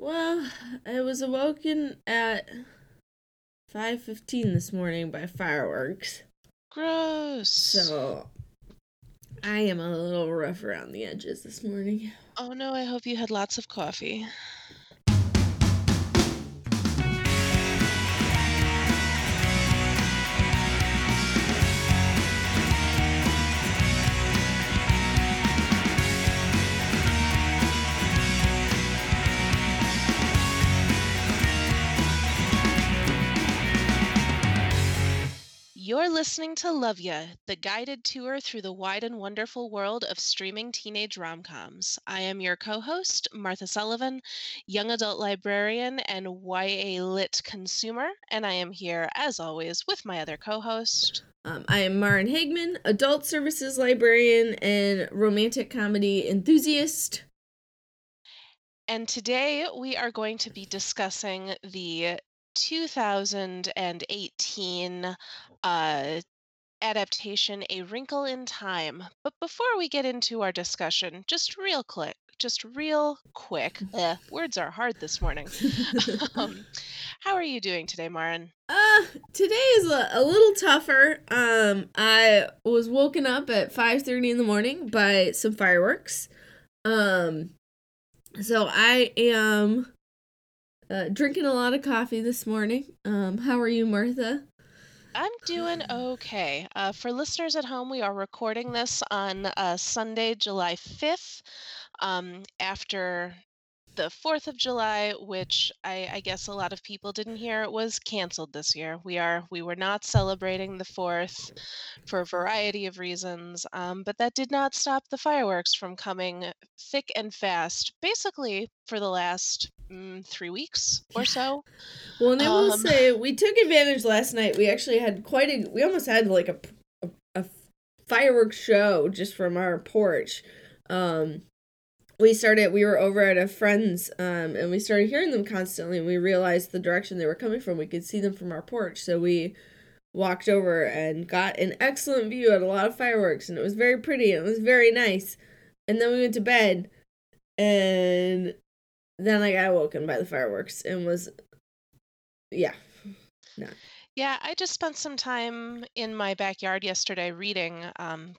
Well, I was awoken at 5:15 this morning by fireworks. Gross. So I am a little rough around the edges this morning. Oh no, I hope you had lots of coffee. You're listening to Love Ya, the guided tour through the wide and wonderful world of streaming teenage rom-coms. I am your co-host, Martha Sullivan, young adult librarian and YA lit consumer, and I am here as always with my other co-host. Um, I am Marin Hagman, adult services librarian and romantic comedy enthusiast. And today we are going to be discussing the 2018 uh, adaptation A Wrinkle in Time. But before we get into our discussion, just real quick, just real quick, eh, words are hard this morning. um, how are you doing today, Marin? Uh, today is a, a little tougher. Um, I was woken up at 5:30 in the morning by some fireworks. Um, so I am uh, drinking a lot of coffee this morning. Um, how are you, Martha? I'm doing okay. Uh, for listeners at home, we are recording this on uh, Sunday, July 5th, um, after the 4th of July, which I, I guess a lot of people didn't hear, was canceled this year. We are we were not celebrating the 4th for a variety of reasons, um, but that did not stop the fireworks from coming thick and fast, basically for the last mm, three weeks or so. Well, and I will um, say we took advantage last night. We actually had quite a. We almost had like a a, a fireworks show just from our porch. Um, we started. We were over at a friend's, um, and we started hearing them constantly. And we realized the direction they were coming from. We could see them from our porch, so we walked over and got an excellent view at a lot of fireworks, and it was very pretty. And it was very nice. And then we went to bed, and then I got woken by the fireworks and was, yeah, no. Yeah, I just spent some time in my backyard yesterday reading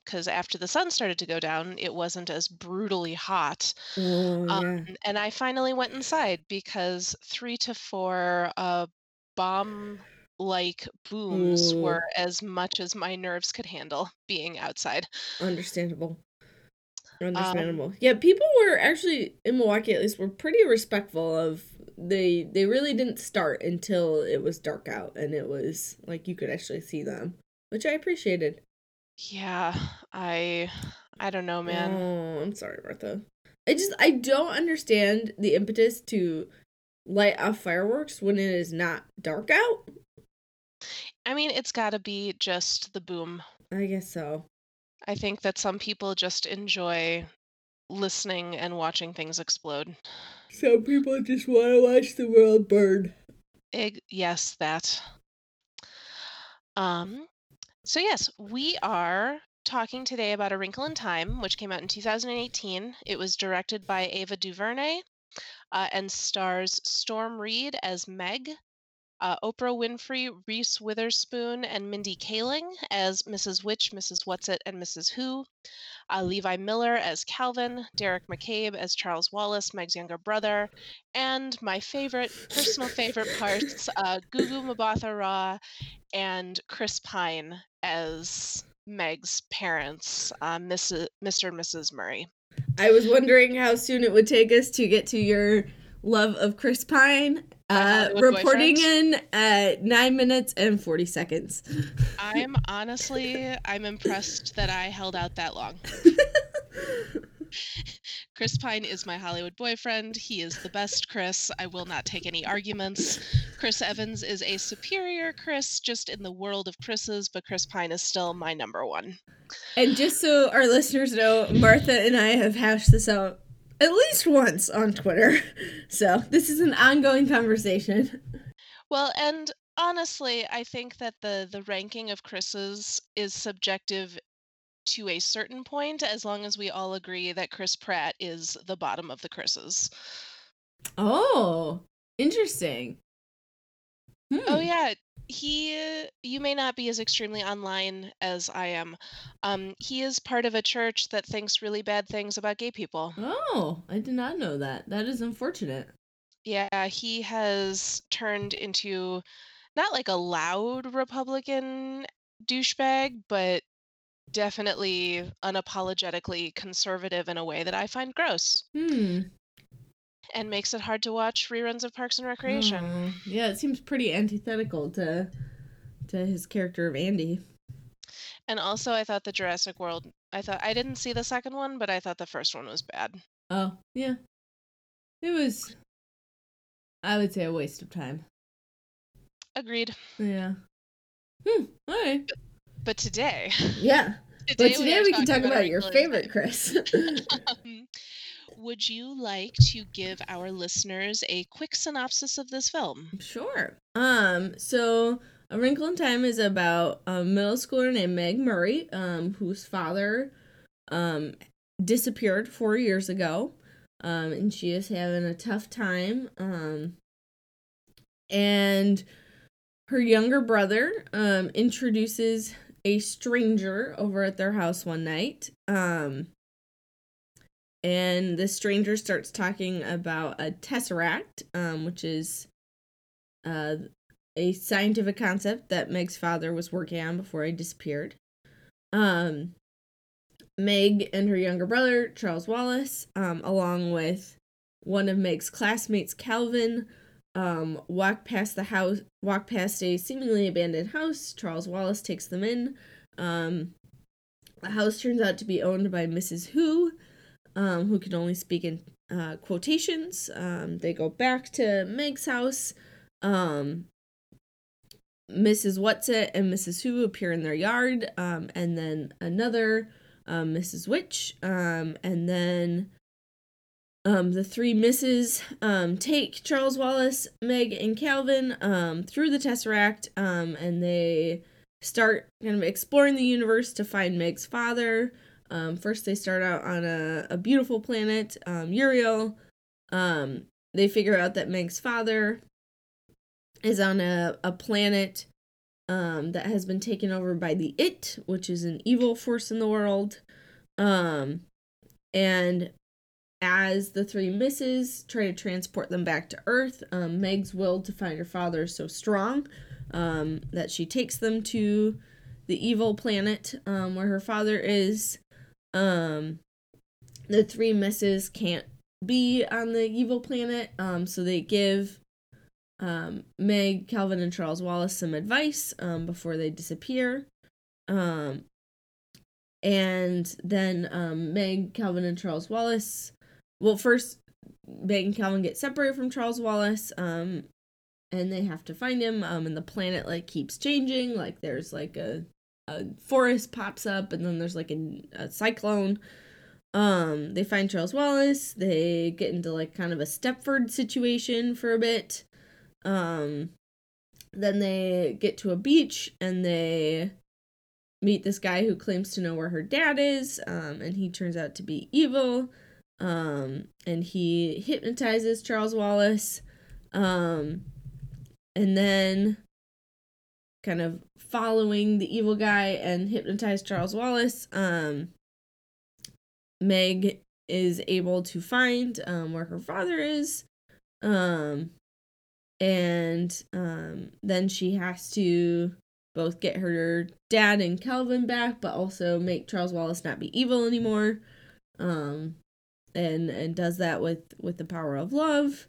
because um, after the sun started to go down, it wasn't as brutally hot. Oh, um, yeah. And I finally went inside because three to four uh, bomb like booms Ooh. were as much as my nerves could handle being outside. Understandable. Understandable. Um, yeah, people were actually in Milwaukee at least were pretty respectful of they they really didn't start until it was dark out and it was like you could actually see them, which I appreciated. Yeah, I I don't know, man. Oh, I'm sorry, Martha. I just I don't understand the impetus to light off fireworks when it is not dark out. I mean, it's got to be just the boom. I guess so. I think that some people just enjoy listening and watching things explode. Some people just want to watch the world burn. yes, that. Um, so yes, we are talking today about A Wrinkle in Time, which came out in 2018. It was directed by Ava DuVernay uh, and stars Storm Reid as Meg, uh, Oprah Winfrey, Reese Witherspoon, and Mindy Kaling as Mrs. Which, Mrs. Whatsit, and Mrs. Who. Uh, Levi Miller as Calvin, Deric McCabe as Charles Wallace, Meg's younger brother, and my favorite, personal favorite parts, uh, Gugu Mbatha Raw and Chris Pine as Meg's parents, uh, Mrs., Mr. and Mrs. Murray. I was wondering how soon it would take us to get to your love of Chris Pine uh, reporting in at nine minutes and 40 seconds. I'm honestly, I'm impressed that I held out that long. Chris Pine is my Hollywood boyfriend. He is the best Chris. I will not take any arguments. Chris Evans is a superior Chris just in the world of Chris's, but Chris Pine is still my number one. And just so our listeners know, Martha and I have hashed this out at least once on Twitter. So this is an ongoing conversation. Well, and honestly, I think that the the ranking of Chris's is subjective to a certain point, as long as we all agree that Chris Pratt is the bottom of the Chris's. Oh, Interesting. Hmm. Oh yeah, he you may not be as extremely online as I am. Um, he is part of a church that thinks really bad things about gay people. Oh, I did not know that. That is unfortunate. Yeah, he has turned into not like a loud Republican douchebag, but definitely unapologetically conservative in a way that I find gross. Hmm. And makes it hard to watch reruns of Parks and Recreation. Yeah, it seems pretty antithetical to to his character of Andy. And also I thought the Jurassic World I thought I didn't see the second one, but I thought the first one was bad. Oh, yeah. It was I would say a waste of time. Agreed. Yeah. Hmm. All right. But, but today. Yeah. Today but today we, we can talk about, about your favorite, Chris. um, would you like to give our listeners a quick synopsis of this film? Sure. Um. So. A Wrinkle in Time is about a middle schooler named Meg Murray, um, whose father um, disappeared four years ago um, and she is having a tough time. Um, and her younger brother um, introduces a stranger over at their house one night. Um, and the stranger starts talking about a tesseract, um, which is uh, a scientific concept that Meg's father was working on before he disappeared. Um, Meg and her younger brother, Charles Wallace, um, along with one of Meg's classmates, Calvin, um, walk past the house, walk past a seemingly abandoned house. Charles Wallace takes them in. Um, the house turns out to be owned by Mrs. Who, um, who can only speak in uh, quotations. Um, they go back to Meg's house. Um, Mrs. Whatsit and Mrs. Who appear in their yard, um, and then another um, Mrs. Which, um, and then um, the three misses um, take Charles Wallace, Meg, and Calvin um, through the Tesseract, um, and they start kind of exploring the universe to find Meg's father. Um, first, they start out on a, a beautiful planet, um, Uriel. Um, they figure out that Meg's father is on a, a planet um, that has been taken over by the It, which is an evil force in the world. Um, and as the three misses try to transport them back to Earth, um, Meg's will to find her father is so strong um, that she takes them to the evil planet um, where her father is. Um, the three misses can't be on the evil planet, um, so they give um, Meg, Calvin, and Charles Wallace some advice um, before they disappear. Um, and then um, Meg, Calvin, and Charles Wallace. Well, first, Meg and Calvin get separated from Charles Wallace, um, and they have to find him. Um, and the planet like keeps changing. Like there's like a a forest pops up, and then there's like a, a cyclone. Um, they find Charles Wallace. They get into like kind of a Stepford situation for a bit. Um, then they get to a beach and they meet this guy who claims to know where her dad is, um, and he turns out to be evil. Um, and he hypnotizes Charles Wallace. Um, and then kind of following the evil guy and hypnotize Charles Wallace, um, Meg is able to find um, where her father is. Um, and um, then she has to both get her dad and Calvin back, but also make Charles Wallace not be evil anymore. Um, and and does that with with the power of love.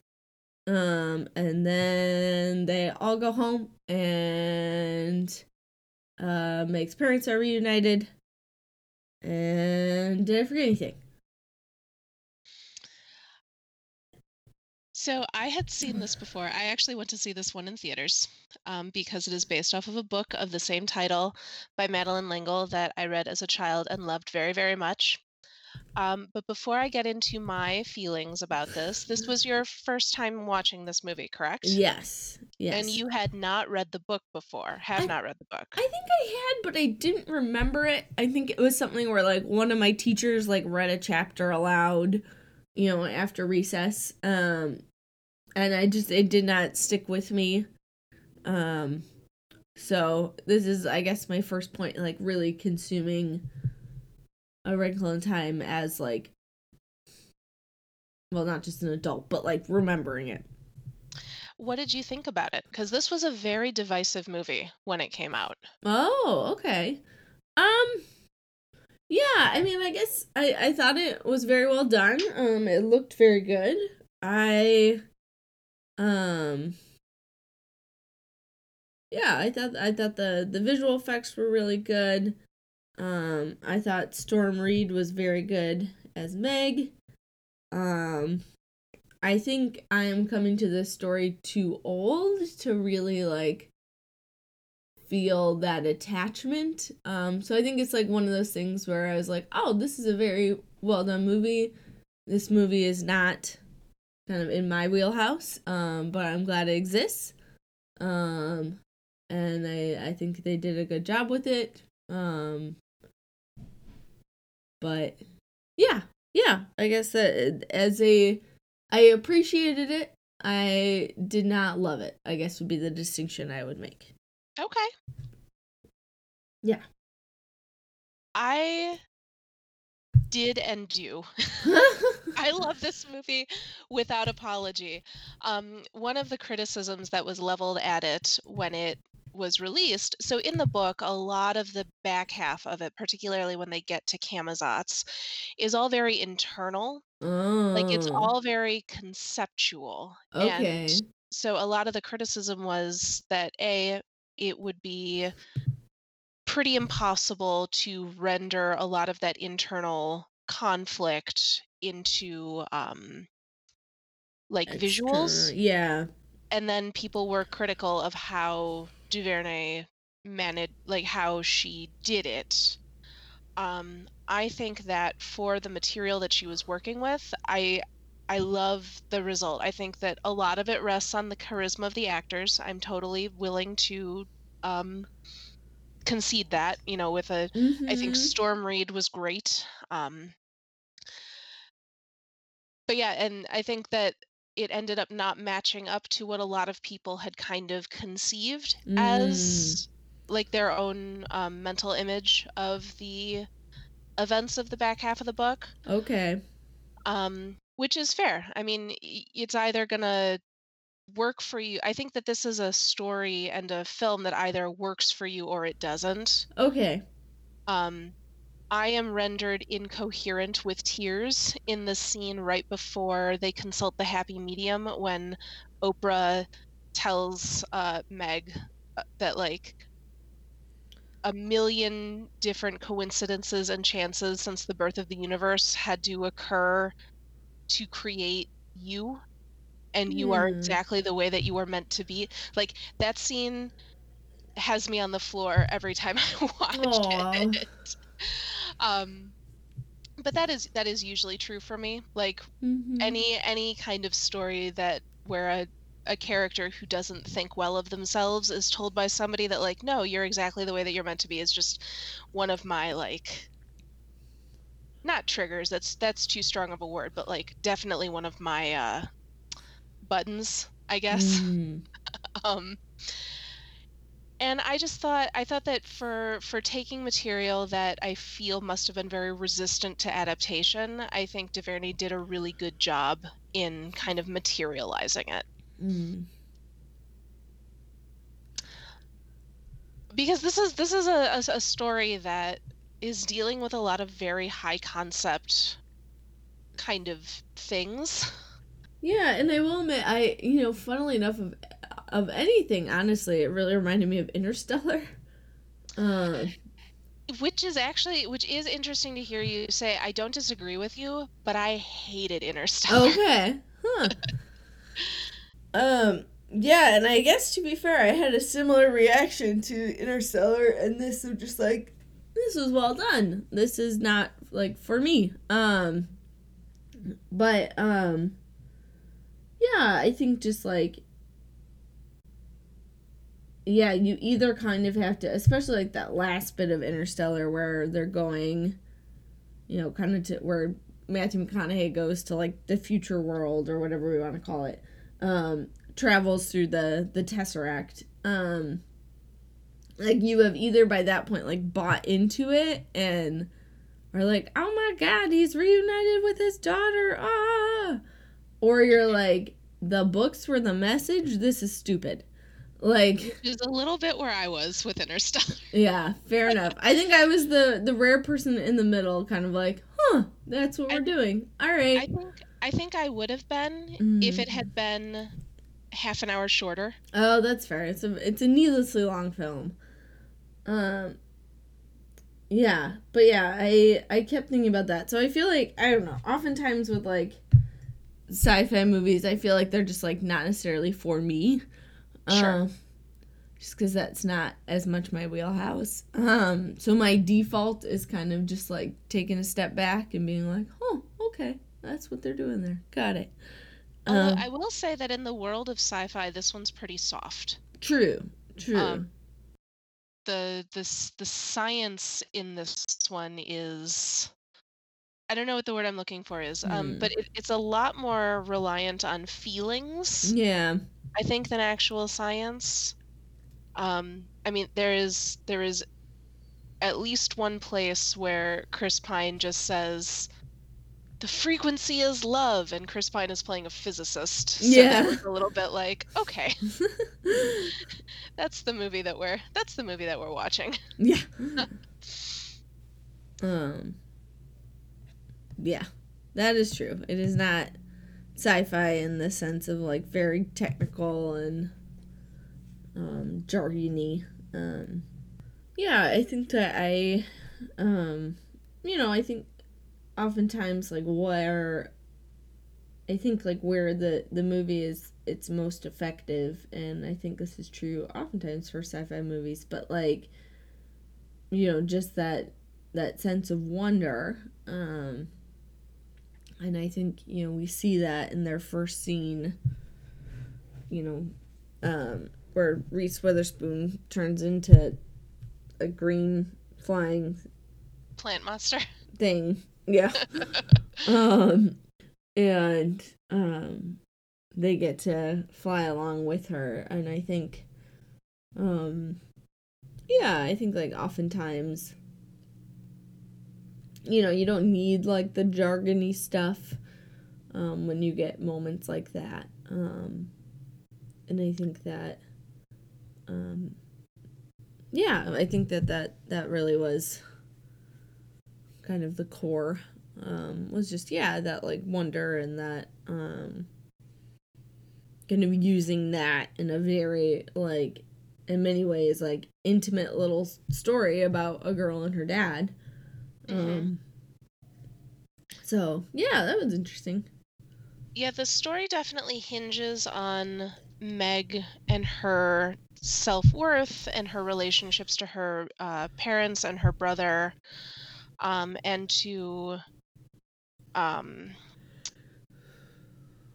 Um, and then they all go home, and uh, Meg's parents are reunited. And did I forget anything? So I had seen this before. I actually went to see this one in theaters um, because it is based off of a book of the same title by Madeleine L'Engle that I read as a child and loved very, very much. Um, but before I get into my feelings about this, this was your first time watching this movie, correct? Yes. Yes. And you had not read the book before. Have I, not read the book. I think I had, but I didn't remember it. I think it was something where like one of my teachers like read a chapter aloud, you know, after recess. Um and I just it did not stick with me. Um, so this is, I guess, my first point, like really consuming a Wrinkle in Time as like, well, not just an adult, but like remembering it. What did you think about it? Because this was a very divisive movie when it came out. Oh, okay. Um, yeah. I mean, I guess I I thought it was very well done. Um, it looked very good. I, um, yeah, I thought I thought the the visual effects were really good. Um, I thought Storm Reid was very good as Meg. Um, I think I am coming to this story too old to really like feel that attachment. Um, so I think it's like one of those things where I was like, oh, this is a very well done movie. This movie is not kind of in my wheelhouse, um, but I'm glad it exists. Um, and I I think they did a good job with it. Um, but yeah, yeah, I guess that as a I appreciated it. I did not love it. I guess would be the distinction I would make. Okay. Yeah. I did and do. I love this movie without apology. Um, one of the criticisms that was leveled at it when it was released. So in the book, a lot of the back half of it, particularly when they get to Camazotz, is all very internal. Like it's Oh, all very conceptual. okay. And so a lot of the criticism was that A, it would be pretty impossible to render a lot of that internal conflict into um like visuals yeah. and then people were critical of how Duvernay managed like how she did it. Um i think that for the material that she was working with i i love the result. I think that a lot of it rests on the charisma of the actors. I'm totally willing to um concede that you know with a i think Mhm. storm reid was great um. But yeah and i think that it ended up not matching up to what a lot of people had kind of conceived Mm. as like their own um, mental image of the events of the back half of the book Okay. um, which is fair i mean it's either gonna work for you i think that this is a story and a film that either works for you or it doesn't Okay. um, I am rendered incoherent with tears in the scene right before they consult the happy medium when Oprah tells uh, Meg uh, that like a million different coincidences and chances since the birth of the universe had to occur to create you and you are exactly the way that you were meant to be. Like that scene has me on the floor every time I watch Aw. it um but that is that is usually true for me like Mhm. any any kind of story that where a a character who doesn't think well of themselves is told by somebody that like no you're exactly the way that you're meant to be is just one of my like not triggers that's that's too strong of a word but like definitely one of my uh buttons i guess Mm. um and i just thought i thought that for for taking material that i feel must have been very resistant to adaptation i think duvernay did a really good job in kind of materializing it Mm. because this is this is a, a, a story that is dealing with a lot of very high concept kind of things Yeah, and I will admit, I you know, funnily enough, of anything, honestly, it really reminded me of Interstellar. Uh, which is actually which is interesting to hear you say i don't disagree with you but i hated interstellar okay, huh? Um, yeah, and I guess to be fair, I had a similar reaction to Interstellar, and this of just like, this was well done. This is not like for me. Um, but um, yeah, I think just like yeah, you either kind of have to, especially like that last bit of Interstellar where they're going, you know, kind of to where Matthew McConaughey goes to like the future world or whatever we want to call it. um, travels through the the tesseract. Um, like you have either by that point like bought into it and are like, oh my god, he's reunited with his daughter, ah, or you're like, the books were the message. This is stupid. Like there's a little bit where I was with Interstellar. Yeah, fair enough. I think I was the the rare person in the middle, kind of like, huh, that's what I, we're doing. All right. I think I think I would have been mm. if it had been half an hour shorter. Oh, that's fair. It's a it's a needlessly long film. Um. Yeah, but yeah, I I kept thinking about that. So I feel like I don't know. Oftentimes with like sci-fi movies, I feel like they're just like not necessarily for me. Sure. Uh, just because that's not as much my wheelhouse. Um, so my default is kind of just like taking a step back and being like, oh, okay, that's what they're doing there. Got it. Um, I will say that in the world of sci-fi, this one's pretty soft. True. True. Um, the this the science in this one is I don't know what the word I'm looking for is, um, but hmm. it, it's a lot more reliant on feelings. Yeah. I think than actual science. Um, I mean, there is there is at least one place where Chris Pine just says, "The frequency is love," and Chris Pine is playing a physicist. So yeah, a little bit like, okay, that's the movie that we're that's the movie that we're watching. Yeah. um. Yeah, that is true. It is not sci-fi in the sense of like very technical and um, jargony. Um, yeah, I think that I, um, you know, I think oftentimes like where I think like where the the movie is its most effective, and I think this is true oftentimes for sci-fi movies, but like, you know, just that that sense of wonder. Um, and I think you know we see that in their first scene. You know, um, where Reese Witherspoon turns into a green flying plant monster thing. Yeah. um, and um, they get to fly along with her, and I think, um, yeah, I think like oftentimes you know, you don't need like the jargony stuff um, when you get moments like that. Um, and I think that, um, yeah, I think that that, that really was kind of the core um, was just, yeah, that like wonder and that um, kind of using that in a very like in many ways like intimate little story about a girl and her dad Mm-hmm. Um, so yeah, that was interesting. Yeah, the story definitely hinges on Meg and her self worth and her relationships to her uh, parents and her brother, um, and to, um,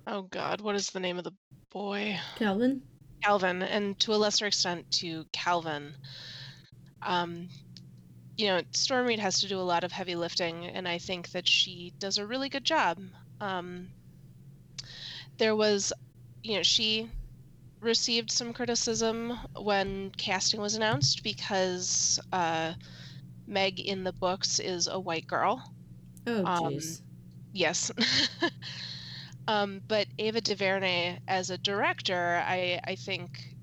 oh God, what is the name of the boy? Calvin. Calvin, and to a lesser extent to Calvin. Um, you know, Storm Reid has to do a lot of heavy lifting, and I think that she does a really good job. Um, there was, you know, she received some criticism when casting was announced because uh, Meg in the books is a white girl. Oh, jeez. Um, yes. um, but Ava DuVernay, as a director, I, I think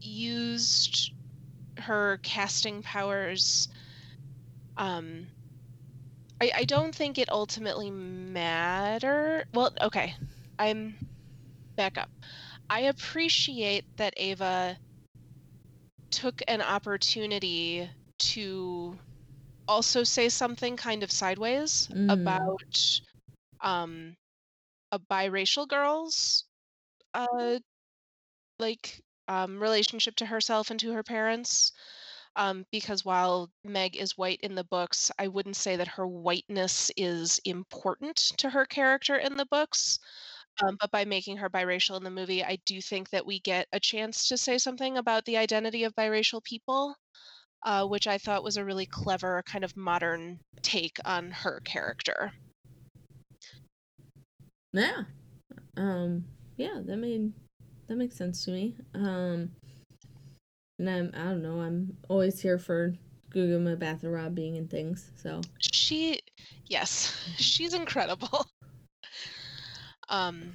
used her casting powers um I, I don't think it ultimately matter well okay i'm back up i appreciate that ava took an opportunity to also say something kind of sideways mm. about um a biracial girl's uh like um, relationship to herself and to her parents. Um, because while Meg is white in the books, I wouldn't say that her whiteness is important to her character in the books. Um, but by making her biracial in the movie, I do think that we get a chance to say something about the identity of biracial people, uh, which I thought was a really clever kind of modern take on her character. Yeah. Um, yeah, that made that makes sense to me. Um, and I'm I don't know. I'm always here for Gugu Mbatha-Raw being in things. So she, yes, she's incredible. Um,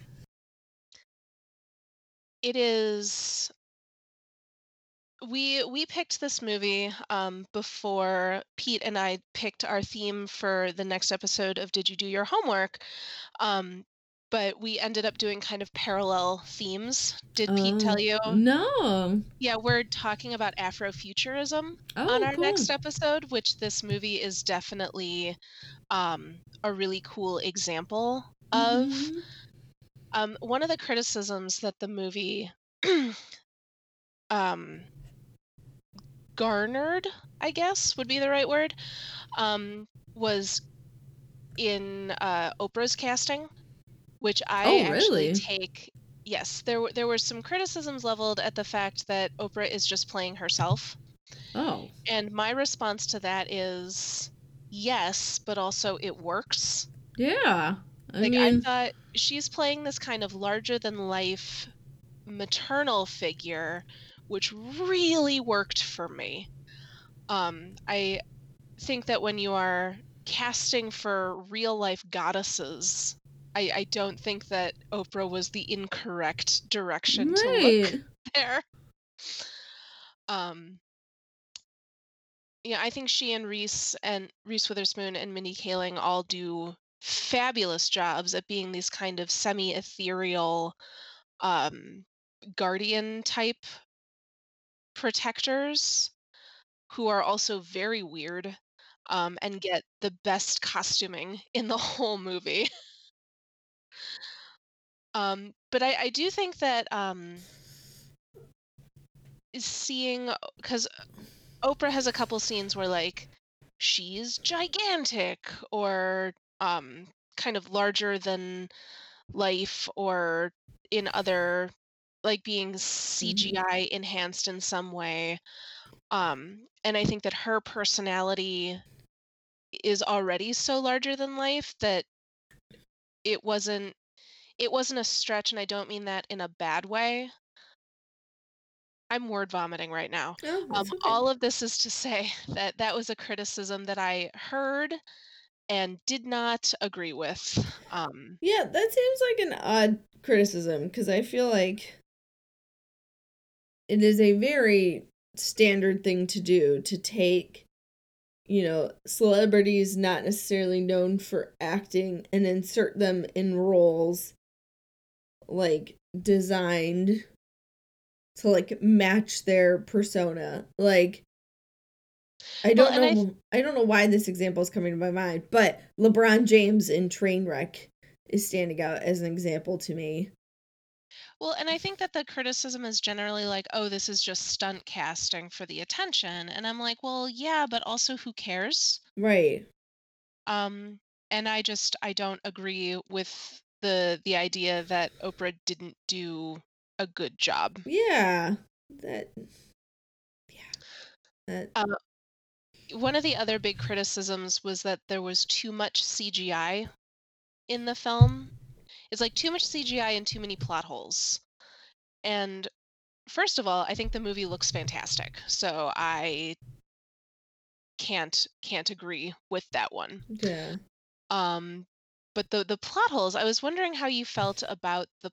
it is we we picked this movie um, before Pete and I picked our theme for the next episode of Did You Do Your Homework? Um, but we ended up doing kind of parallel themes. Did Pete tell Oh, you? no. Yeah, we're talking about Afrofuturism Oh, on our cool. next episode, which this movie is definitely um, a really cool example of. Mhm. Um, one of the criticisms that the movie um, garnered, I guess would be the right word, um, was in uh, Oprah's casting, which I Oh, actually really? take. Yes, there were there were some criticisms leveled at the fact that Oprah is just playing herself, Oh. and my response to that is yes, but also it works. Yeah. I like I mean, thought she's playing this kind of larger than life maternal figure which really worked for me um i think that when you are casting for real life goddesses i i don't think that oprah was the incorrect direction to look there um yeah i think she and reese and reese witherspoon and Mindy kaling all do fabulous jobs at being these kind of semi-ethereal um guardian type protectors who are also very weird um, and get the best costuming in the whole movie. Um, but I, I do think that um, seeing because Oprah has a couple scenes where like she's gigantic or um, kind of larger than life or in other like being CGI enhanced in some way. Um, and I think that her personality is already so larger than life that it wasn't it wasn't a stretch and I don't mean that in a bad way. I'm word vomiting right now. Oh, Um, okay. all of this is to say that that was a criticism that I heard and did not agree with. Um, Yeah, that seems like an odd criticism because I feel like it is a very standard thing to do to take, you know, celebrities not necessarily known for acting and insert them in roles like designed to like match their persona. Like I don't I know I don't know why this example is coming to my mind, but LeBron James in Trainwreck is standing out as an example to me. Well, and I think that the criticism is generally like, oh, this is just stunt casting for the attention. And I'm like, well, yeah, but also who cares? Right. Um, and I just I don't agree with the the idea that Oprah didn't do a good job. Yeah. That yeah. That Uh, one of the other big criticisms was that there was too much CGI in the film. It's like too much CGI and too many plot holes. And first of all, I think the movie looks fantastic. So I can't can't agree with that one. yeah. Um but the the plot holes, I was wondering how you felt about the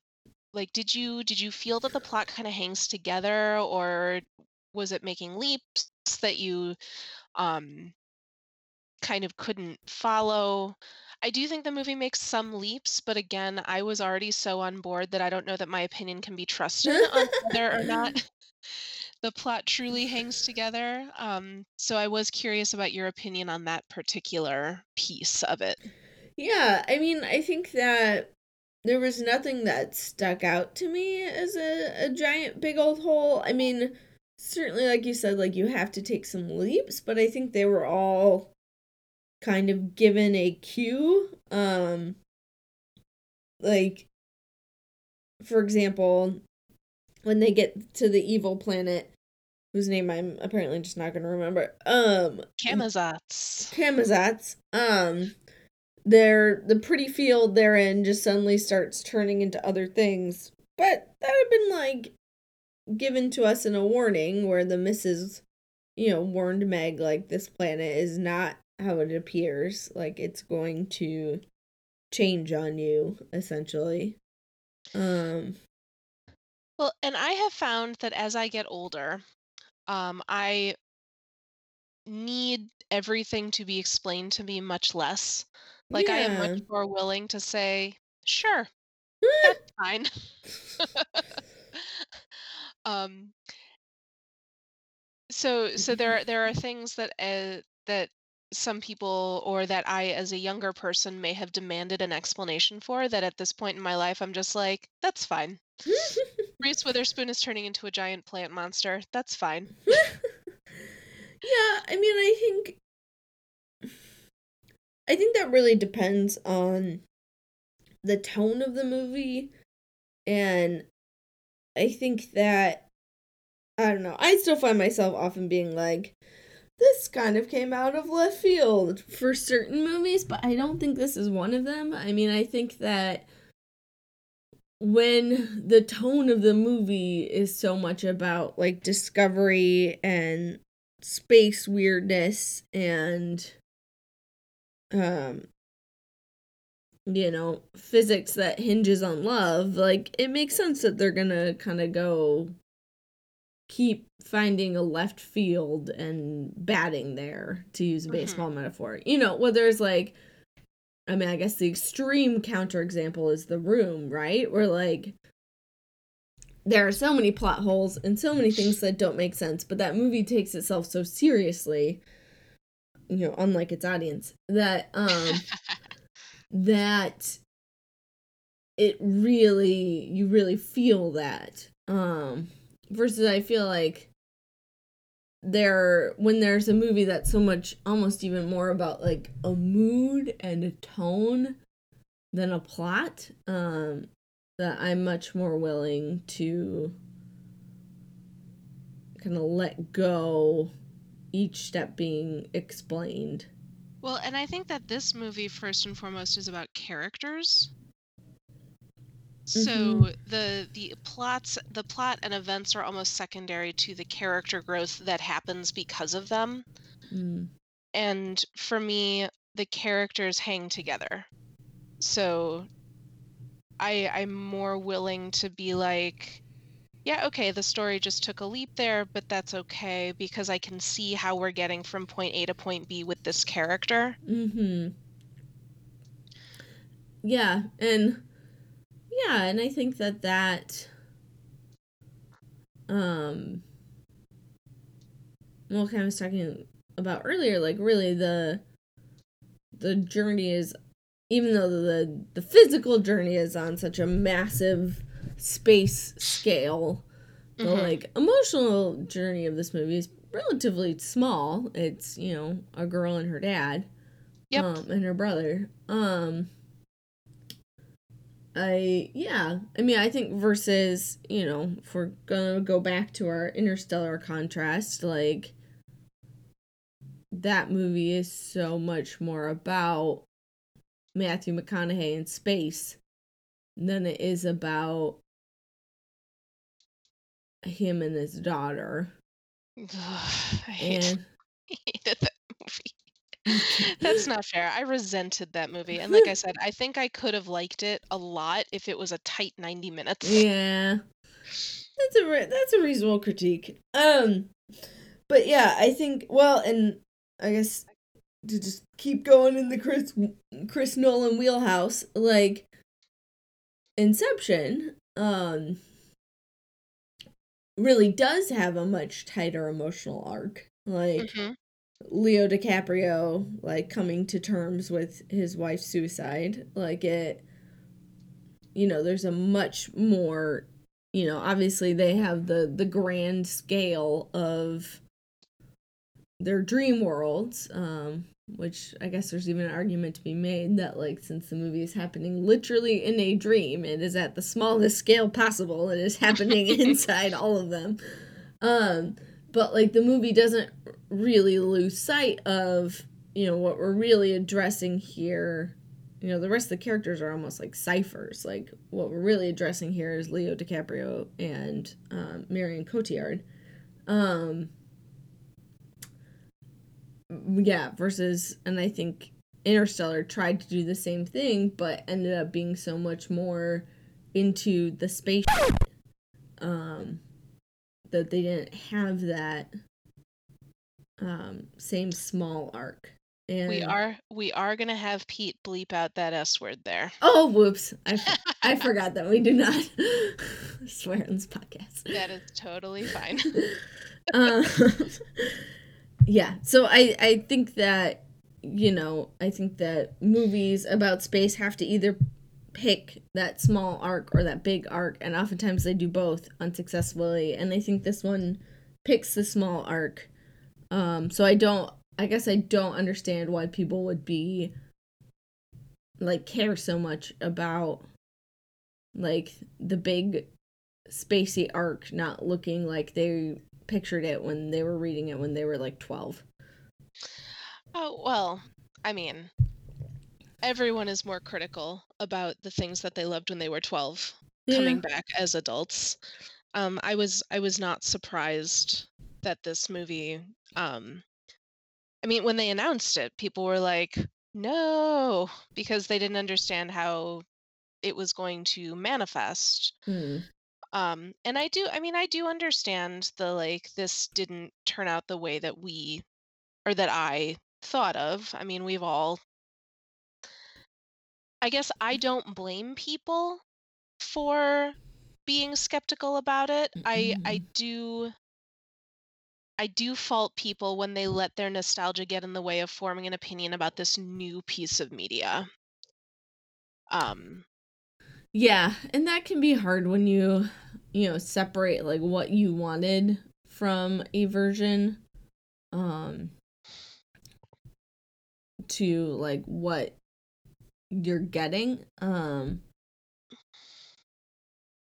like did you did you feel that the plot kind of hangs together or was it making leaps that you um kind of couldn't follow? I do think the movie makes some leaps, but again, I was already so on board that I don't know that my opinion can be trusted on whether or not the plot truly hangs together. Um, so I was curious about your opinion on that particular piece of it. Yeah, I mean, I think that there was nothing that stuck out to me as a, a giant big old hole. I mean, certainly like you said, like you have to take some leaps, but I think they were all kind of given a cue. Um like for example, when they get to the evil planet, whose name I'm apparently just not gonna remember. Um Camazotz. Camazotz, um their the pretty field they're in just suddenly starts turning into other things but that had been like given to us in a warning where the missus you know warned meg like this planet is not how it appears like it's going to change on you essentially. Um well and i have found that as i get older um i need everything to be explained to me much less. Like i am much more willing to say sure that's fine. Um so so there are there are things that uh, that some people or that I as a younger person may have demanded an explanation for that at this point in my life I'm just like that's fine. Reese Witherspoon is turning into a giant plant monster. That's fine. yeah i mean i think i think that really depends on the tone of the movie and i think that i don't know i still find myself often being like this kind of came out of left field for certain movies but i don't think this is one of them. I mean i think that when the tone of the movie is so much about like discovery and space weirdness and um you know physics that hinges on love like it makes sense that they're gonna kind of go keep finding a left field and batting there to use a baseball mm-hmm. metaphor you know whether it's like i mean i guess the extreme counterexample is the room right where like there are so many plot holes and so many things that don't make sense, but that movie takes itself so seriously, you know, unlike its audience, that um that it really you really feel that. Um versus I feel like there when there's a movie that's so much almost even more about like a mood and a tone than a plot um that I'm much more willing to kind of let go each step being explained. Well, and I think that this movie first and foremost is about characters. So mm-hmm. the the plots the plot and events are almost secondary to the character growth that happens because of them. Mm. And for me, the characters hang together. So I I'm more willing to be like, yeah, okay, the story just took a leap there, but that's okay because I can see how we're getting from point A to point B with this character. Mm-hmm. Yeah, and yeah, and I think that that um well, kind of was talking about earlier, like really the the journey is even though the the physical journey is on such a massive space scale, mm-hmm. the like emotional journey of this movie is relatively small. It's you know a girl and her dad, yep, um, and her brother. Um, I yeah, I mean I think versus you know if we're gonna go back to our interstellar contrast, like that movie is so much more about Matthew McConaughey in space than it is about him and his daughter. Ugh, I, hate, and... I hated that movie. That's not fair. I resented that movie. And like I said, I think I could have liked it a lot if it was a tight 90 minutes. Yeah. That's a re- that's a reasonable critique. Um but yeah, I think well and I guess to just keep going in the Chris Chris Nolan wheelhouse, like Inception, um really does have a much tighter emotional arc. Like mm-hmm. Leo DiCaprio like coming to terms with his wife's suicide. Like it you know, there's a much more you know, obviously they have the the grand scale of their dream worlds um which I guess there's even an argument to be made that like since the movie is happening literally in a dream, it is at the smallest scale possible. It is happening inside all of them. Um, but like the movie doesn't really lose sight of you know what we're really addressing here you know, the rest of the characters are almost like ciphers. Like what we're really addressing here is Leo DiCaprio and um, Marion Cotillard. Um, yeah, versus, and I think Interstellar tried to do the same thing, but ended up being so much more into the space um, that they didn't have that um, same small arc. And we are we are gonna have Pete bleep out that S word there. Oh, whoops! I, I forgot that we do not swear on this podcast. That is totally fine. um, yeah, so I I think that you know I think that movies about space have to either pick that small arc or that big arc, and oftentimes they do both unsuccessfully. And I think this one picks the small arc. Um, so I don't I guess I don't understand why people would be like care so much about like the big spacey arc not looking like they pictured it when they were reading it when they were like 12. Oh, well, I mean, everyone is more critical about the things that they loved when they were 12 yeah. coming back as adults. Um, I was I was not surprised that this movie um, I mean, when they announced it, people were like, no, because they didn't understand how it was going to manifest. Hmm. Um, and I do, I mean, I do understand the like, this didn't turn out the way that we or that I thought of. I mean, we've all, I guess I don't blame people for being skeptical about it. I I mm-hmm. do I do fault people when they let their nostalgia get in the way of forming an opinion about this new piece of media. Um yeah, and that can be hard when you you know separate like what you wanted from a version um to like what you're getting um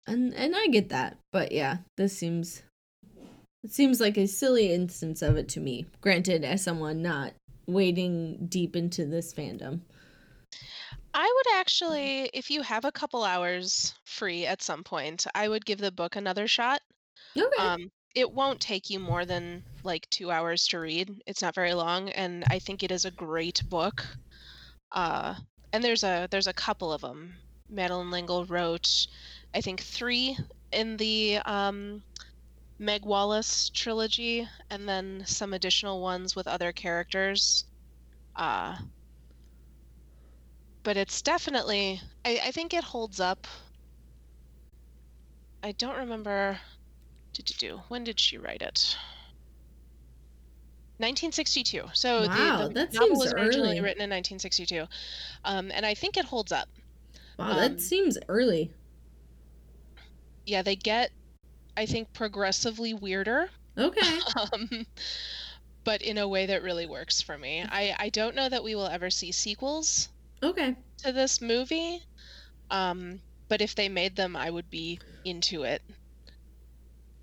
and and I get that but yeah this seems it seems like a silly instance of it to me, granted, as someone not wading deep into this fandom. I would actually, if you have a couple hours free at some point, I would give the book another shot. Okay. Um, it won't take you more than like two hours to read. It's not very long, and I think it is a great book. Uh, and there's a there's a couple of them. Madeleine L'Engle wrote, I think, three in the um, Meg Wallace trilogy and then some additional ones with other characters. Uh, but it's definitely, I, I think it holds up. I don't remember. Did you do? When did she write it? 1962. So wow, the, the novel was originally early. written in 1962, um, and I think it holds up. Wow, um, that seems early. Yeah, they get I think, progressively weirder. Okay. um, but in a way that really works for me. I, I don't know that we will ever see sequels. Okay. To this movie. Um, but if they made them, I would be into it.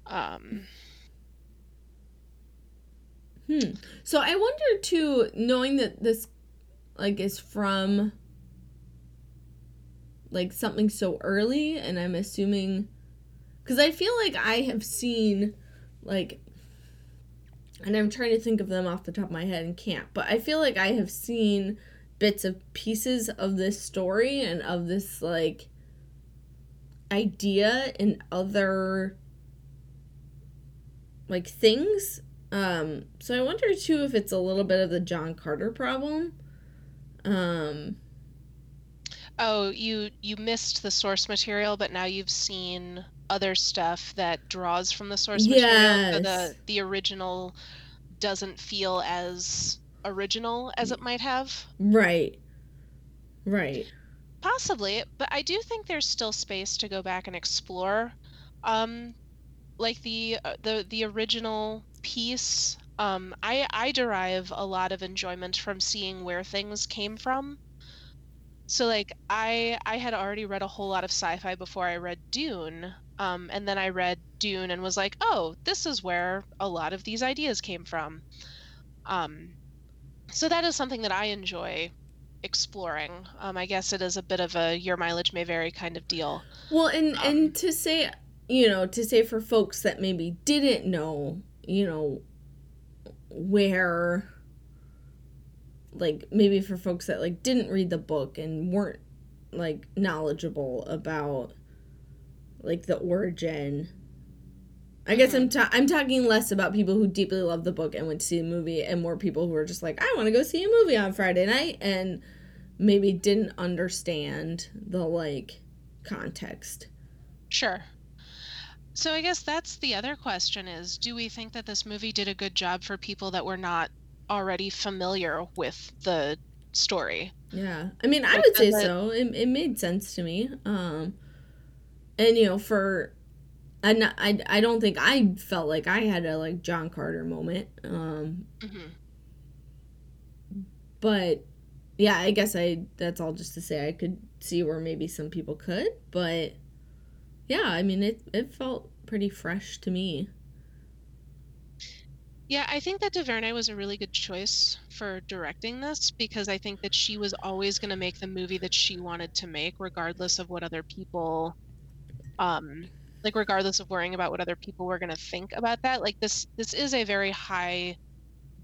Um. Hmm. So I wonder too, knowing that this, like, is from, like, something so early, and I'm assuming because I feel like I have seen, like, and I'm trying to think of them off the top of my head and can't, but I feel like I have seen bits of pieces of this story and of this, like, idea in other, like, things. Um, so I wonder too if it's a little bit of the John Carter problem. Um, oh, you you missed the source material, but now you've seen other stuff that draws from the source material. So the the original doesn't feel as original as it might have. Right. Right. Possibly, but I do think there's still space to go back and explore um like the uh, the the original piece um I I derive a lot of enjoyment from seeing where things came from. So like I I had already read a whole lot of sci-fi before I read Dune, um, and then I read Dune and was like, oh, this is where a lot of these ideas came from. Um, so that is something that I enjoy exploring. Um, I guess it is a bit of a your mileage may vary kind of deal. Well, and um, and to say, you know, to say for folks that maybe didn't know, you know, where like maybe for folks that like didn't read the book and weren't like knowledgeable about like the origin I guess I'm ta- I'm talking less about people who deeply love the book and went to see the movie, and more people who are just like, I want to go see a movie on Friday night, and maybe didn't understand the like context. Sure. So I guess that's the other question: is do we think that this movie did a good job for people that were not already familiar with the story? Yeah, I mean, I would say so. It it made sense to me. Um, and you know, for and I, I don't think I felt like I had a like John Carter moment. Um, mm-hmm. But yeah, I guess I that's all just to say I could see where maybe some people could, but yeah, I mean it it felt pretty fresh to me. Yeah, I think that DuVernay was a really good choice for directing this because I think that she was always going to make the movie that she wanted to make, regardless of what other people um, like regardless of worrying about what other people were going to think about that like this this is a very high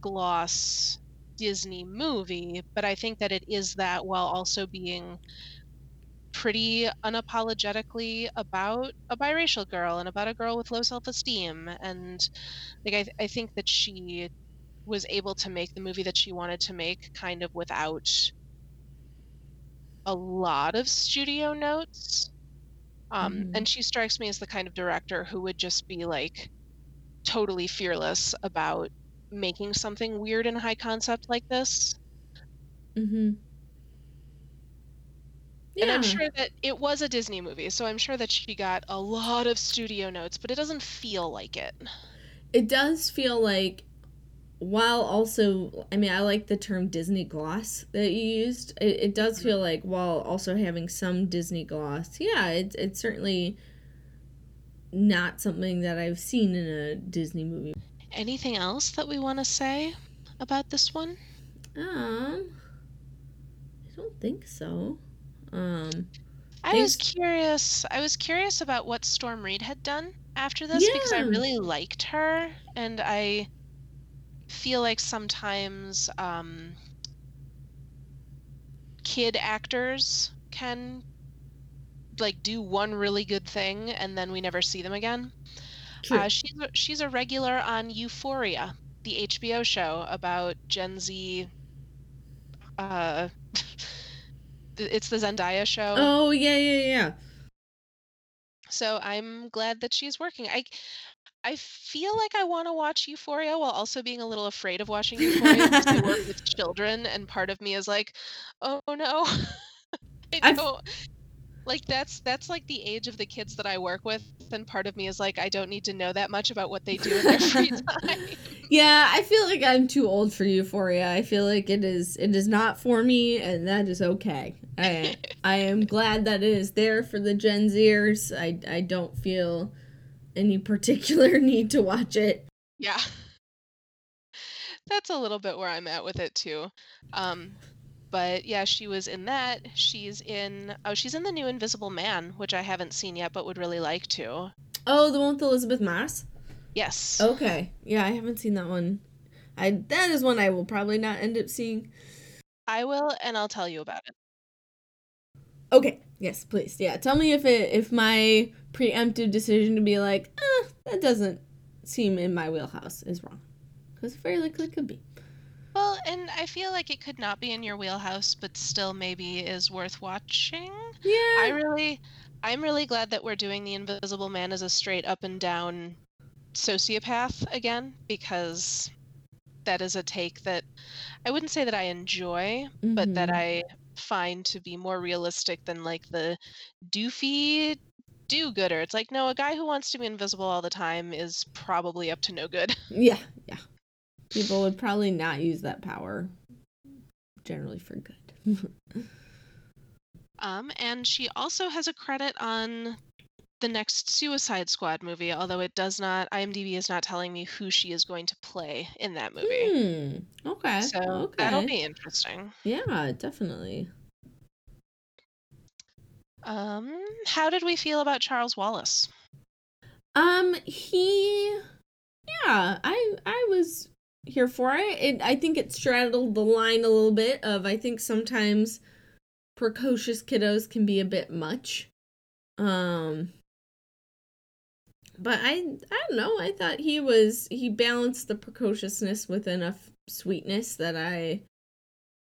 gloss disney movie but i think that it is that while also being pretty unapologetically about a biracial girl and about a girl with low self-esteem. And like I, I think that she was able to make the movie that she wanted to make kind of without a lot of studio notes um, mm-hmm. And she strikes me as the kind of director who would just be like totally fearless about making something weird and high concept like this. Mm-hmm. Yeah. And I'm sure that it was a Disney movie, so I'm sure that she got a lot of studio notes, but it doesn't feel like it. It does feel like while also i mean i like the term disney gloss that you used. It, it does feel like while also having some disney gloss yeah it, it's certainly not something that i've seen in a disney movie. Anything else that we want to say about this one? Um i don't think so. Um i was curious i was curious about what storm reid had done after this yeah. because i really liked her and i feel like sometimes um, kid actors can like do one really good thing and then we never see them again. Uh, she's a, she's a regular on Euphoria, the HBO show about Gen Z. Uh, it's the Zendaya show. Oh yeah, yeah, yeah. So I'm glad that she's working. I I feel like I want to watch Euphoria while also being a little afraid of watching Euphoria because I work with children, and part of me is like, oh no, I don't. Like that's that's like the age of the kids that I work with, and part of me is like, I don't need to know that much about what they do in their free time. yeah, I feel like I'm too old for Euphoria. I feel like it is it is not for me, and that is okay. I I am glad that it is there for the Gen Zers. I I don't feel any particular need to watch it. Yeah. That's a little bit where I'm at with it too. Um, but yeah, she was in that. She's in oh, she's in the new Invisible Man, which I haven't seen yet but would really like to. Oh, the one with Elisabeth Moss? Yes. Okay. Yeah, I haven't seen that one. I that is one I will probably not end up seeing. I will and I'll tell you about it. Okay. Yes, please. Yeah, tell me if it if my preemptive decision to be like, eh, that doesn't seem in my wheelhouse is wrong. Because very likely could be. Well, and I feel like it could not be in your wheelhouse, but still maybe is worth watching. Yeah. I really, I'm really glad that we're doing the Invisible Man as a straight up and down sociopath again, because that is a take that I wouldn't say that I enjoy, mm-hmm. but that mm-hmm. I find to be more realistic than like the doofy do-gooder. It's like, no, a guy who wants to be invisible all the time is probably up to no good. Yeah, yeah. People would probably not use that power generally for good. um, and she also has a credit on the next Suicide Squad movie, although it does not IMDb is not telling me who she is going to play in that movie. Hmm. Okay. So okay. that'll be interesting. Yeah, definitely. Um, how did we feel about Charles Wallace? Um, he, yeah, I I was here for it. it. I think it straddled the line a little bit of I think sometimes precocious kiddos can be a bit much. Um, but I I don't know. I thought he was he balanced the precociousness with enough sweetness that I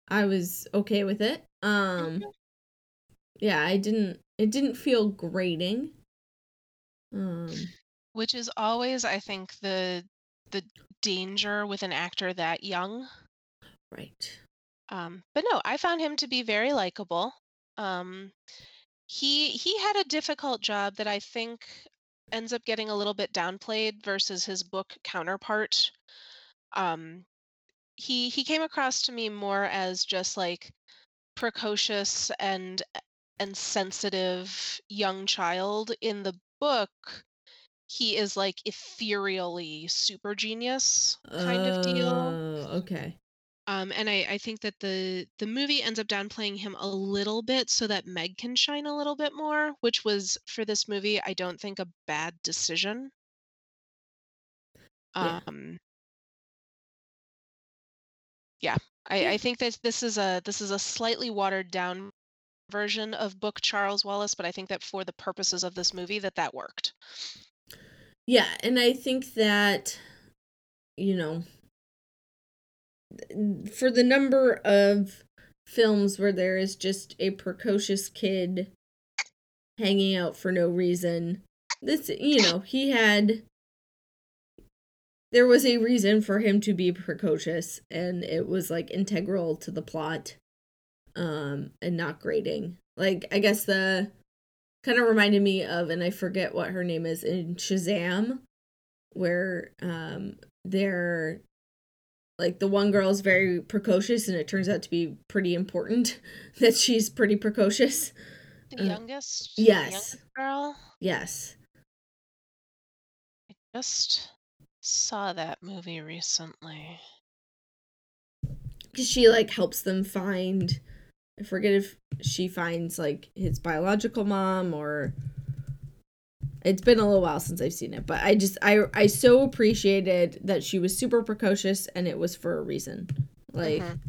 I was okay with it. Um, yeah, I didn't it didn't feel grating. Um, Which is always, I think, the the danger with an actor that young. right. Um, but no, I found him to be very likable. Um, he he had a difficult job that I think ends up getting a little bit downplayed versus his book counterpart. Um, he he came across to me more as just like precocious and and sensitive young child. In the book, he is like ethereally super genius kind of deal. Oh, okay. Um, and I, I think that the the movie ends up downplaying him a little bit so that Meg can shine a little bit more, which was for this movie, I don't think a bad decision. Yeah. Um, yeah, I, I think that this is a this is a slightly watered down version of book Charles Wallace, but I think that for the purposes of this movie, that that worked. Yeah, and I think that you know for the number of films where there is just a precocious kid hanging out for no reason, this you know, he had there was a reason for him to be precocious and it was like integral to the plot um and not grading. Like I guess the kind of reminded me of and I forget what her name is in Shazam where um they're like the one girl is very precocious and it turns out to be pretty important that she's pretty precocious. The Uh, youngest, the yes. youngest girl. Yes. I just saw that movie recently. Cuz she like helps them find I forget if she finds like his biological mom or it's been a little while since I've seen it, but I just I I so appreciated that she was super precocious and it was for a reason. Like Mhm.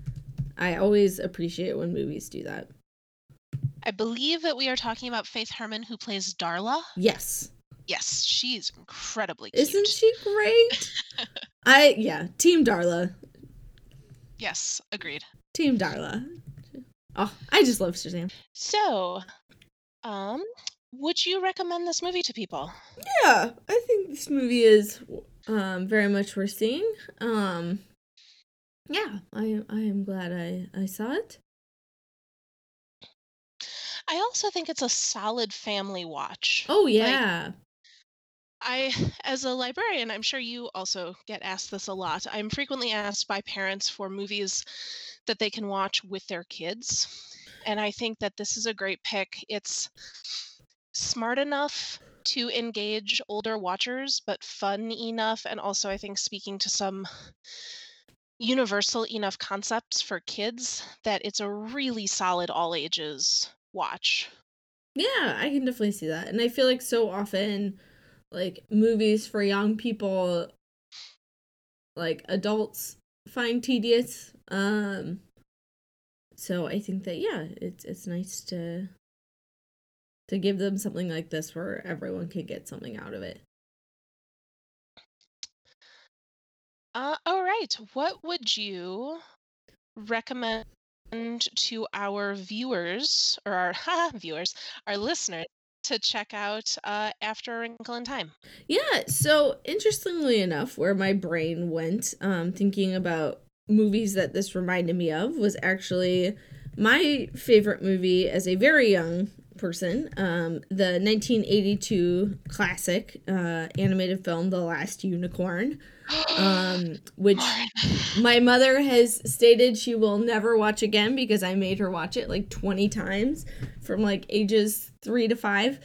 I always appreciate when movies do that. I believe that we are talking about Faith Herman, who plays Darla. Yes. Yes, she's incredibly cute. Isn't she great? I yeah, Team Darla. Yes, agreed. Team Darla. Oh, I just love Shazam. So, um, would you recommend this movie to people? Yeah, I think this movie is um very much worth seeing. Um yeah, I I am glad I I saw it. I also think it's a solid family watch. Oh yeah. I, as a librarian, I'm sure you also get asked this a lot. I'm frequently asked by parents for movies that they can watch with their kids. And I think that this is a great pick. It's smart enough to engage older watchers, but fun enough. And also, I think, speaking to some universal enough concepts for kids that it's a really solid all ages watch. Yeah, I can definitely see that. And I feel like so often like movies for young people like adults find tedious. Um so I think that yeah, it's it's nice to to give them something like this where everyone can get something out of it. Uh, all right. What would you recommend to our viewers or our ha, viewers, our listeners, to check out uh, after a Wrinkle in Time? Yeah, so interestingly enough, where my brain went um thinking about movies that this reminded me of was actually my favorite movie as a very young person, um the 1982 classic uh animated film The Last Unicorn, um which my mother has stated she will never watch again because I made her watch it like 20 times from like ages 3 to 5.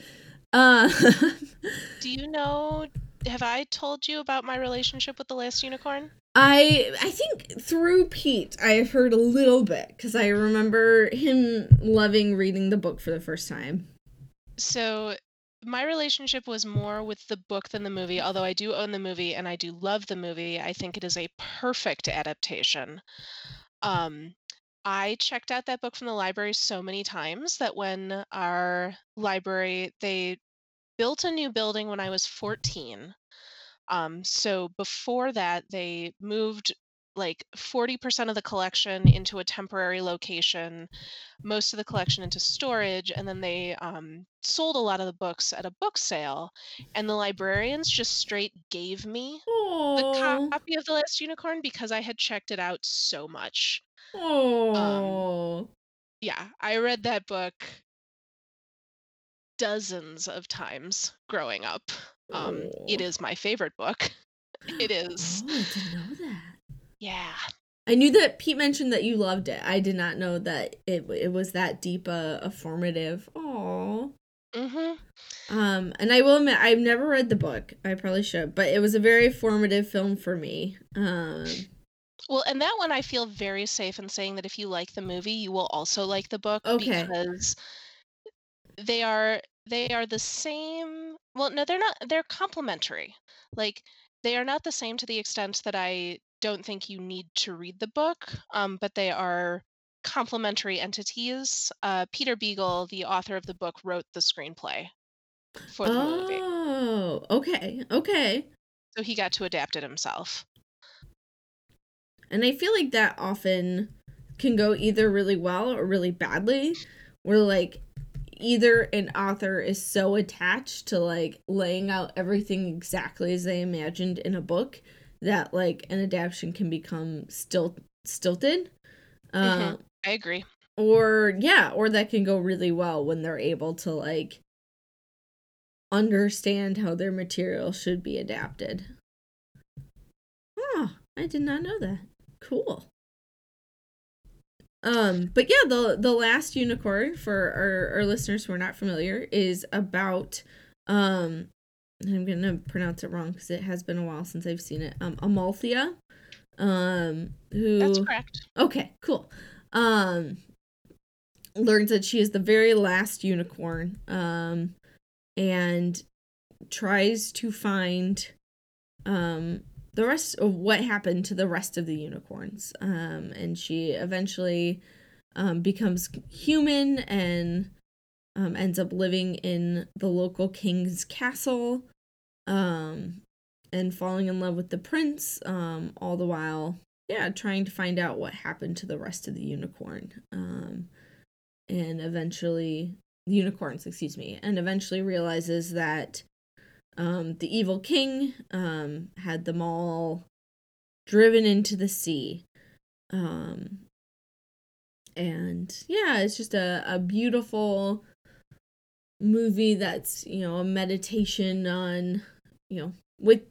Uh, Do you know? Have I told you about my relationship with the last unicorn? I I think through Pete I've heard a little bit because I remember him loving reading the book for the first time. So my relationship was more with the book than the movie, although I do own the movie and I do love the movie. I think it is a perfect adaptation. Um, I checked out that book from the library so many times that when our library they built a new building when I was 14. Um, so before that, they moved like 40% of the collection into a temporary location, most of the collection into storage, and then they um, sold a lot of the books at a book sale. And the librarians just straight gave me the Oh, copy of The Last Unicorn because I had checked it out so much. Um, oh, yeah, I read that book dozens of times growing up. Um, it oh. my favorite book. It is. Oh, I didn't know that. Yeah. I knew that Pete mentioned that you loved it. I did not know that it it was that deep a, a formative. Oh. Mhm. Um, and I will admit I've never read the book. I probably should, but it was a very formative film for me. Um, Well, and that one I feel very safe in saying that if you like the movie, you will also like the book okay. because they are they are the same. Well, no, they're not. They're complementary. Like they are not the same to the extent that I don't think you need to read the book, um, but they are complementary entities. Uh, Peter Beagle, the author of the book, wrote the screenplay for the movie, Oh, okay. Okay. so he got to adapt it himself. And I feel like that often can go either really well or really badly. Where like either an author is so attached to like laying out everything exactly as they imagined in a book that like an adaptation can become still stilted. Uh, hmm I agree. or yeah, or that can go really well when they're able to like understand how their material should be adapted. Oh, I did not know that. Cool. Um, but yeah, the the last unicorn for our, our listeners who are not familiar is about um I'm gonna pronounce it wrong because it has been a while since I've seen it. Um Amalthea. Um That's who correct. okay, cool. Um learns that she is the very last unicorn. Um and tries to find um the rest of what happened to the rest of the unicorns um and she eventually um becomes human and um ends up living in the local king's castle um and falling in love with the prince um all the while yeah trying to find out what happened to the rest of the unicorn um and eventually the unicorns excuse me and eventually realizes that um, the evil king um, had them all driven into the sea. Um, and yeah, it's just a, a beautiful movie that's, you know, a meditation on, you know, with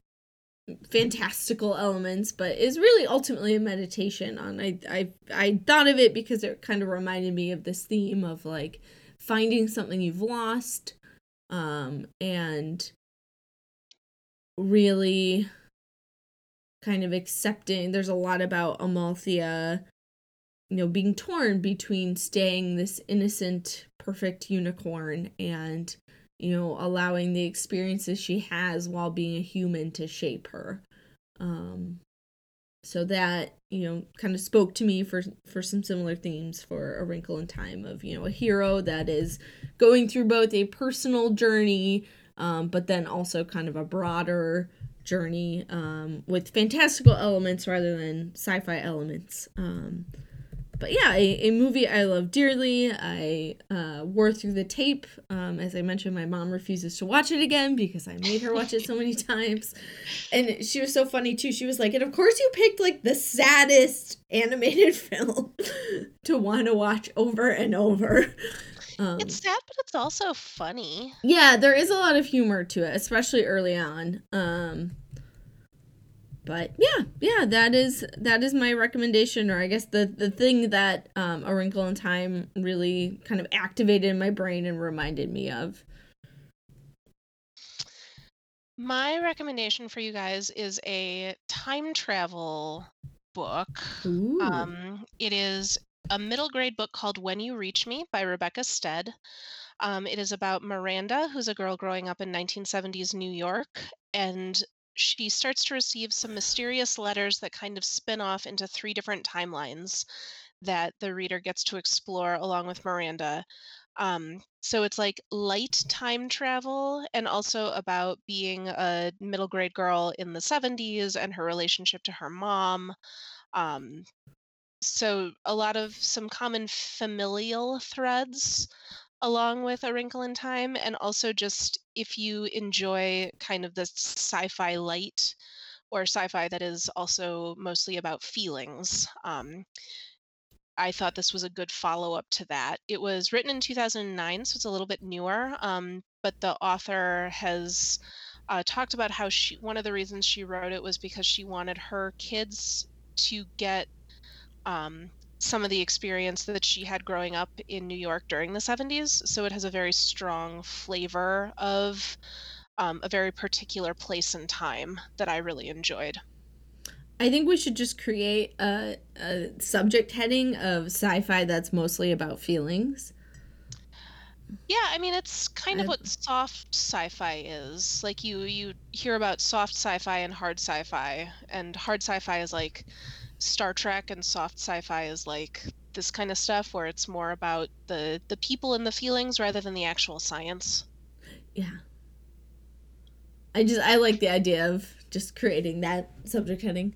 fantastical elements, but is really ultimately a meditation on I I I thought of it because it kind of reminded me of this theme of like finding something you've lost um and really kind of accepting there's a lot about Amalthea you know being torn between staying this innocent perfect unicorn and you know allowing the experiences she has while being a human to shape her. Um so that you know kind of spoke to me for for some similar themes for a wrinkle in time of you know a hero that is going through both a personal journey um, but then also kind of a broader journey um, with fantastical elements rather than sci-fi elements. Um, but yeah a, a movie i love dearly. I uh, wore through the tape. Um, as i mentioned my mom refuses to watch it again because i made her watch it so many times. And she was so funny too. She was like and of course you picked like the saddest animated film to want to watch over and over. Um, It's sad, but it's also funny. yeah there is a lot of humor to it especially early on. Um but yeah yeah that is that is my recommendation or i guess the the thing that um a wrinkle in time really kind of activated in my brain and reminded me of My recommendation for you guys is a time travel book. Um, it is a middle grade book called When You Reach Me by Rebecca Stead. Um, it is about Miranda, who's a girl growing up in 1970s New York, and she starts to receive some mysterious letters that kind of spin off into three different timelines that the reader gets to explore along with Miranda. Um, so it's like light time travel and also about being a middle grade girl in the 70s and her relationship to her mom. Um, so a lot of some common familial threads along with A Wrinkle in Time, and also just if you enjoy kind of the sci-fi light or sci-fi that is also mostly about feelings. Um, I thought this was a good follow up to that. It was written in 2009, so it's a little bit newer, um, but the author has uh, talked about how she one of the reasons she wrote it was because she wanted her kids to get um, some of the experience that she had growing up in New York during the 70s. So it has a very strong flavor of um, a very particular place and time that I really enjoyed. I think we should just create a, a subject heading of sci fi that's mostly about feelings. Yeah, I mean it's kind of what soft sci-fi is. Like you you hear about soft sci-fi and hard sci-fi, and hard sci-fi is like Star Trek and soft sci-fi is like this kind of stuff where it's more about the the people and the feelings rather than the actual science. Yeah. I just I like the idea of just creating that subject heading.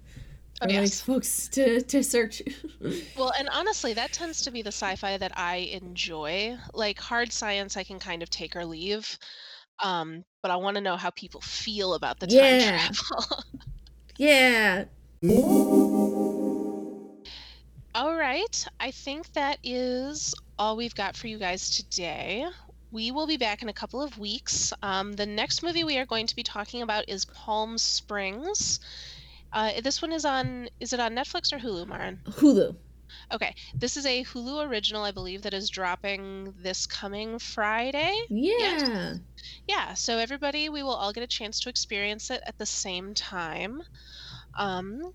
Oh, yes. folks to, to search. well, and honestly, that tends to be the sci-fi that I enjoy. Like hard science, I can kind of take or leave. Um, but I want to know how people feel about the time yeah. travel. yeah. All right. I think that is all we've got for you guys today. We will be back in a couple of weeks. Um, the next movie we are going to be talking about is Palm Springs. Uh, this one is on, is it on Netflix or Hulu, Marin? Hulu. Okay. This is a Hulu original, I believe, that is dropping this coming Friday. Yeah. Yes? Yeah. So, everybody, we will all get a chance to experience it at the same time. Um,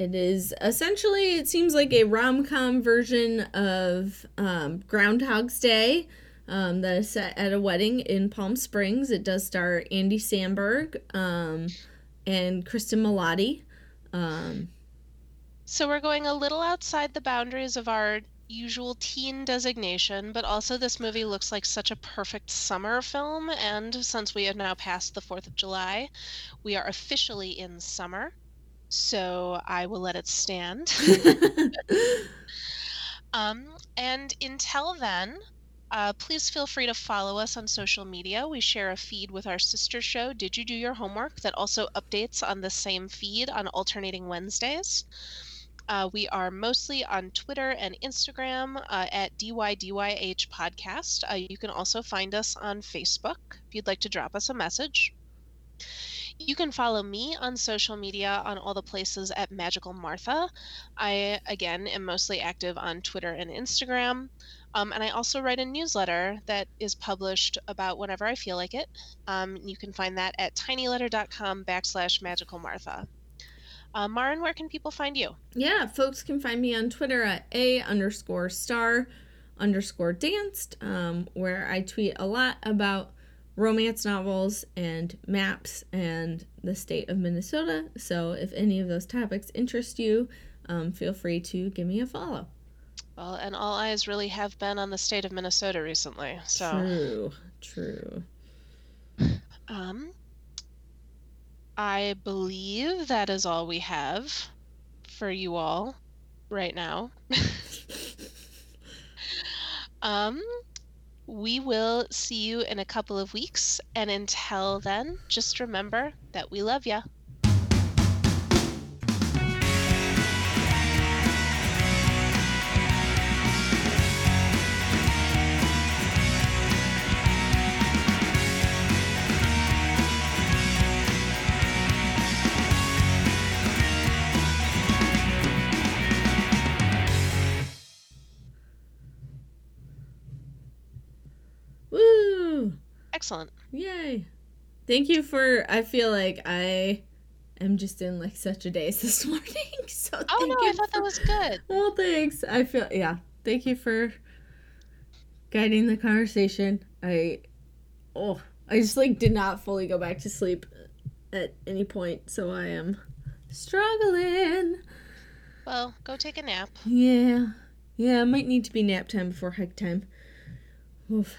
it is essentially, it seems like a rom com version of um, Groundhog's Day um, that is set at a wedding in Palm Springs. It does star Andy Samberg um, and Cristin Milioti. Um, so we're going a little outside the boundaries of our usual teen designation, but also this movie looks like such a perfect summer film. And since we have now passed the 4th of July, we are officially in summer so I will let it stand. um, and until then, uh, please feel free to follow us on social media. We share a feed with our sister show, Did You Do Your Homework, that also updates on the same feed on alternating Wednesdays. Uh, we are mostly on Twitter and Instagram uh, at DYDYH Podcast. Uh, you can also find us on Facebook if you'd like to drop us a message. You can follow me on social media on all the places at Magical Martha. I, again, am mostly active on Twitter and Instagram. Um, and I also write a newsletter that is published about whenever I feel like it. Um, you can find that at tinyletter.com backslash magical Martha. Uh, Marin, where can people find you? Yeah, folks can find me on Twitter at a underscore star underscore danced, um, where I tweet a lot about romance novels and maps and the state of Minnesota. So if any of those topics interest you, um, feel free to give me a follow. Well, and all eyes really have been on the state of Minnesota recently. So true, true. Um, I believe that is all we have for you all right now. um, we will see you in a couple of weeks. And until then, just remember that we love you. Excellent. Yay. Thank you for. I feel like I am just in like such a daze this morning. So oh no, I thought for, that was good. Well, thanks. I feel yeah. Thank you for guiding the conversation. I oh, I just like did not fully go back to sleep at any point, so I am struggling. Well, go take a nap. Yeah. Yeah, it might need to be nap time before hike time. Oof.